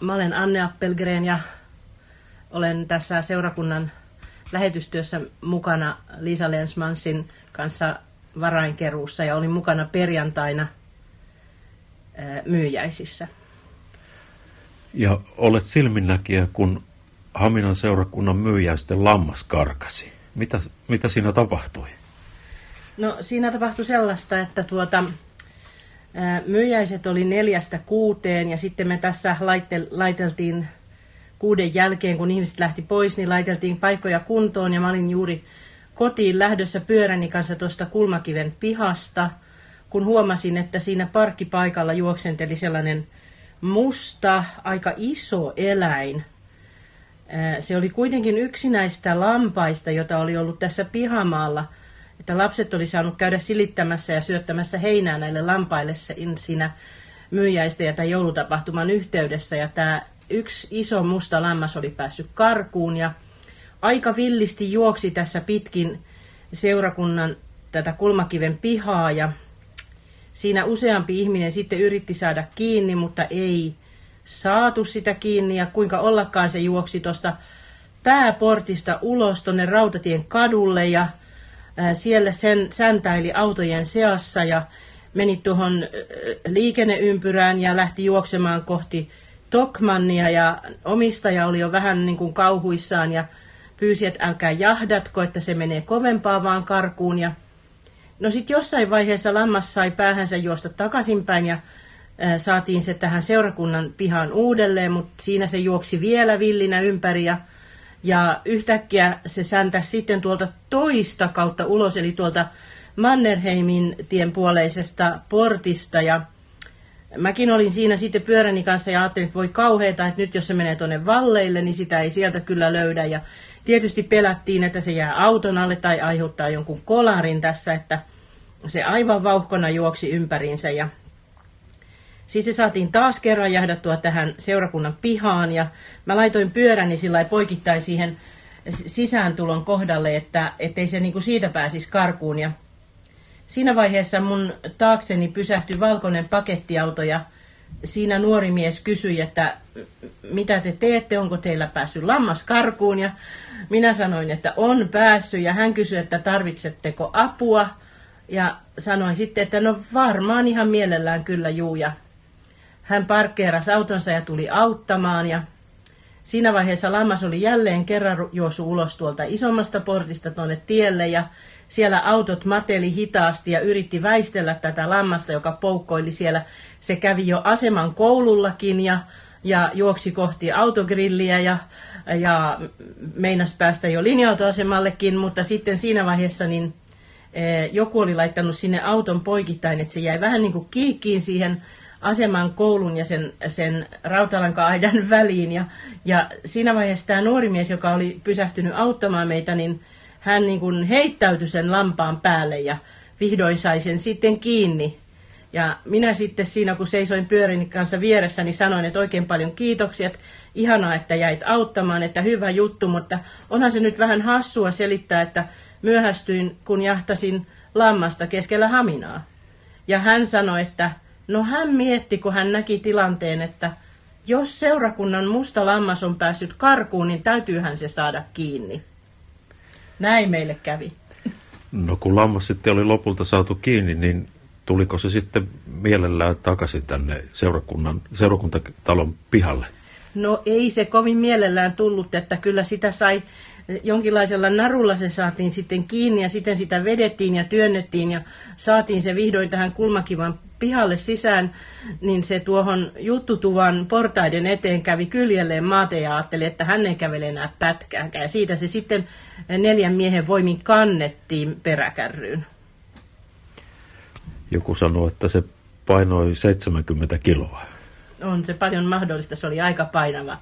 Mä olen Anne Appelgren ja olen tässä seurakunnan lähetystyössä mukana Liisa Lensmansin kanssa varainkeruussa ja olin mukana perjantaina myyjäisissä. Ja olet silminnäkijä, kun Haminan seurakunnan myyjäisten lammas karkasi. Mitä, mitä siinä tapahtui? No siinä tapahtui sellaista, että tuota, myyjäiset oli neljästä kuuteen ja sitten me tässä laitel, laiteltiin kuuden jälkeen, kun ihmiset lähti pois, niin laiteltiin paikkoja kuntoon ja mä olin juuri kotiin lähdössä pyöräni kanssa tuosta Kulmakiven pihasta, kun huomasin, että siinä parkkipaikalla juoksenteli sellainen musta, aika iso eläin. Se oli kuitenkin yksi näistä lampaista, jota oli ollut tässä pihamaalla – että lapset oli saanut käydä silittämässä ja syöttämässä heinää näille lampaille siinä myyjäistä ja tämän joulutapahtuman yhteydessä. Ja tämä yksi iso musta lammas oli päässyt karkuun ja aika villisti juoksi tässä pitkin seurakunnan tätä kulmakiven pihaa. Ja siinä useampi ihminen sitten yritti saada kiinni, mutta ei saatu sitä kiinni. Ja kuinka ollakaan se juoksi tuosta pääportista ulos tuonne rautatien kadulle. Ja siellä sen säntäili autojen seassa ja meni tuohon liikenneympyrään ja lähti juoksemaan kohti Tokmannia ja omistaja oli jo vähän niin kuin kauhuissaan ja pyysi, että älkää jahdatko, että se menee kovempaa vaan karkuun. Ja no sitten jossain vaiheessa lammas sai päähänsä juosta takaisinpäin ja saatiin se tähän seurakunnan pihaan uudelleen, mutta siinä se juoksi vielä villinä ympäri ja ja yhtäkkiä se säntäsi sitten tuolta toista kautta ulos, eli tuolta Mannerheimin tien puoleisesta portista. Ja mäkin olin siinä sitten pyöräni kanssa ja ajattelin, että voi kauheeta, että nyt jos se menee tuonne valleille, niin sitä ei sieltä kyllä löydä. Ja tietysti pelättiin, että se jää auton alle tai aiheuttaa jonkun kolarin tässä, että se aivan vauhkona juoksi ympäriinsä. Ja siis se saatiin taas kerran jahdattua tähän seurakunnan pihaan ja mä laitoin pyöräni sillä poikittain siihen sisääntulon kohdalle, että ettei se niinku siitä pääsisi karkuun. Ja siinä vaiheessa mun taakseni pysähtyi valkoinen pakettiauto ja siinä nuori mies kysyi, että mitä te teette, onko teillä päässyt lammas karkuun. Ja minä sanoin, että on päässyt ja hän kysyi, että tarvitsetteko apua. Ja sanoin sitten, että no varmaan ihan mielellään kyllä juu. Ja hän parkkeerasi autonsa ja tuli auttamaan ja siinä vaiheessa lammas oli jälleen kerran juosu ulos tuolta isommasta portista tuonne tielle ja siellä autot mateli hitaasti ja yritti väistellä tätä lammasta, joka poukkoili siellä. Se kävi jo aseman koulullakin ja, ja juoksi kohti autogrilliä ja, ja meinas päästä jo linja-autoasemallekin, mutta sitten siinä vaiheessa niin eh, joku oli laittanut sinne auton poikittain, että se jäi vähän niin kuin kiikkiin siihen aseman koulun ja sen, sen rautalanka-aidan väliin. Ja, ja siinä vaiheessa tämä nuori mies, joka oli pysähtynyt auttamaan meitä, niin hän niin kuin heittäytyi sen lampaan päälle ja vihdoin sai sen sitten kiinni. Ja minä sitten siinä, kun seisoin pyörin kanssa vieressä, niin sanoin, että oikein paljon kiitoksia, että ihanaa, että jäit auttamaan, että hyvä juttu, mutta onhan se nyt vähän hassua selittää, että myöhästyin, kun jahtasin lammasta keskellä haminaa. Ja hän sanoi, että No hän mietti, kun hän näki tilanteen, että jos seurakunnan musta lammas on päässyt karkuun, niin täytyyhän se saada kiinni. Näin meille kävi. No kun lammas sitten oli lopulta saatu kiinni, niin tuliko se sitten mielellään takaisin tänne seurakunnan, seurakuntatalon pihalle? No ei se kovin mielellään tullut, että kyllä sitä sai jonkinlaisella narulla se saatiin sitten kiinni ja sitten sitä vedettiin ja työnnettiin ja saatiin se vihdoin tähän kulmakivan pihalle sisään, niin se tuohon juttutuvan portaiden eteen kävi kyljelleen maate ja ajatteli, että hän ei kävele enää pätkääkään. Ja siitä se sitten neljän miehen voimin kannettiin peräkärryyn. Joku sanoi, että se painoi 70 kiloa. On se paljon mahdollista, se oli aika painava.